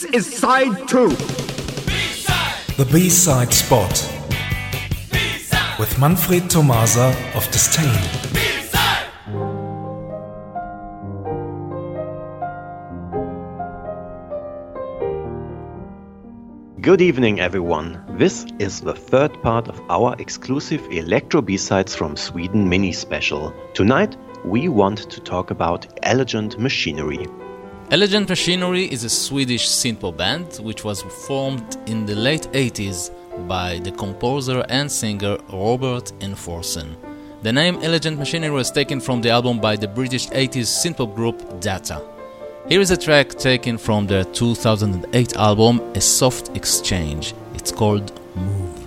This is side two. The B-side spot with Manfred Tomasa of Disdain. Good evening, everyone. This is the third part of our exclusive Electro B-Sides from Sweden mini special. Tonight, we want to talk about Elegant Machinery. Elegant Machinery is a Swedish synthpop band which was formed in the late 80s by the composer and singer Robert Enforsen. The name Elegant Machinery was taken from the album by the British 80s synthpop group Data. Here is a track taken from their 2008 album A Soft Exchange. It's called Move.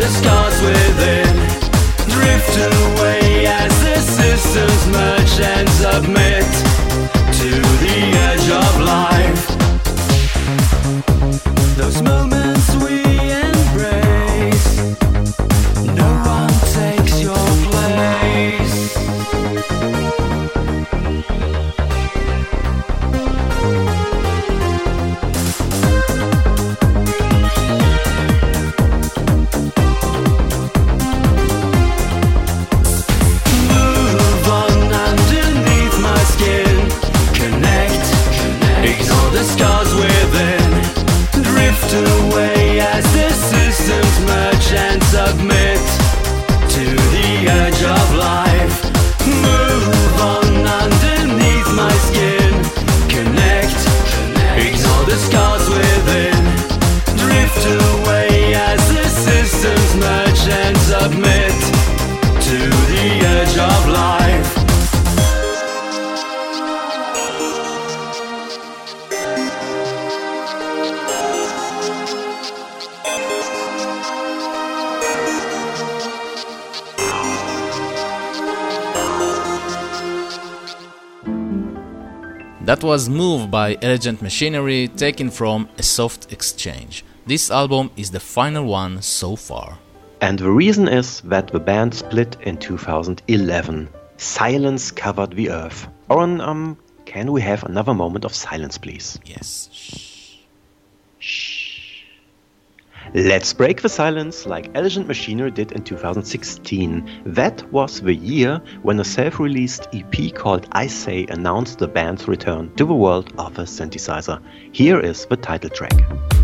That was Move by Elegant Machinery, taken from A Soft Exchange. This album is the final one so far. And the reason is that the band split in 2011. Silence covered the earth. Oren, um, can we have another moment of silence, please? Yes. Shh. Shh. Let's break the silence like Elegant Machinery did in 2016. That was the year when a self released EP called I Say announced the band's return to the world of a synthesizer. Here is the title track.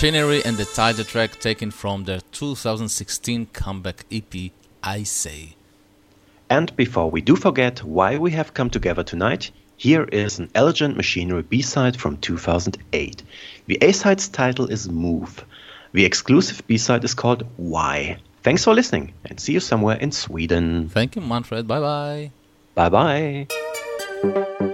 Machinery and the title track taken from their 2016 comeback EP, I Say. And before we do forget why we have come together tonight, here is an Elegant Machinery B side from 2008. The A side's title is Move. The exclusive B side is called Why. Thanks for listening and see you somewhere in Sweden. Thank you, Manfred. Bye bye. Bye bye.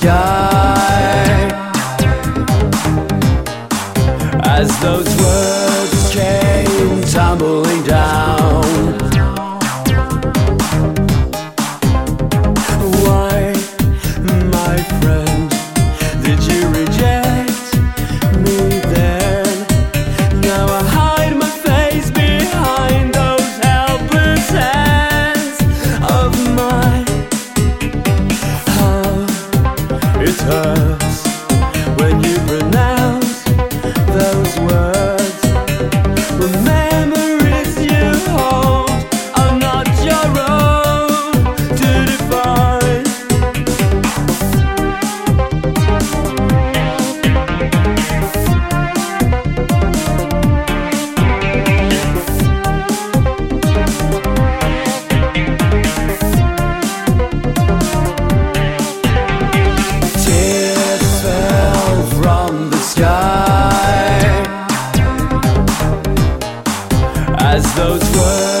sky as those words.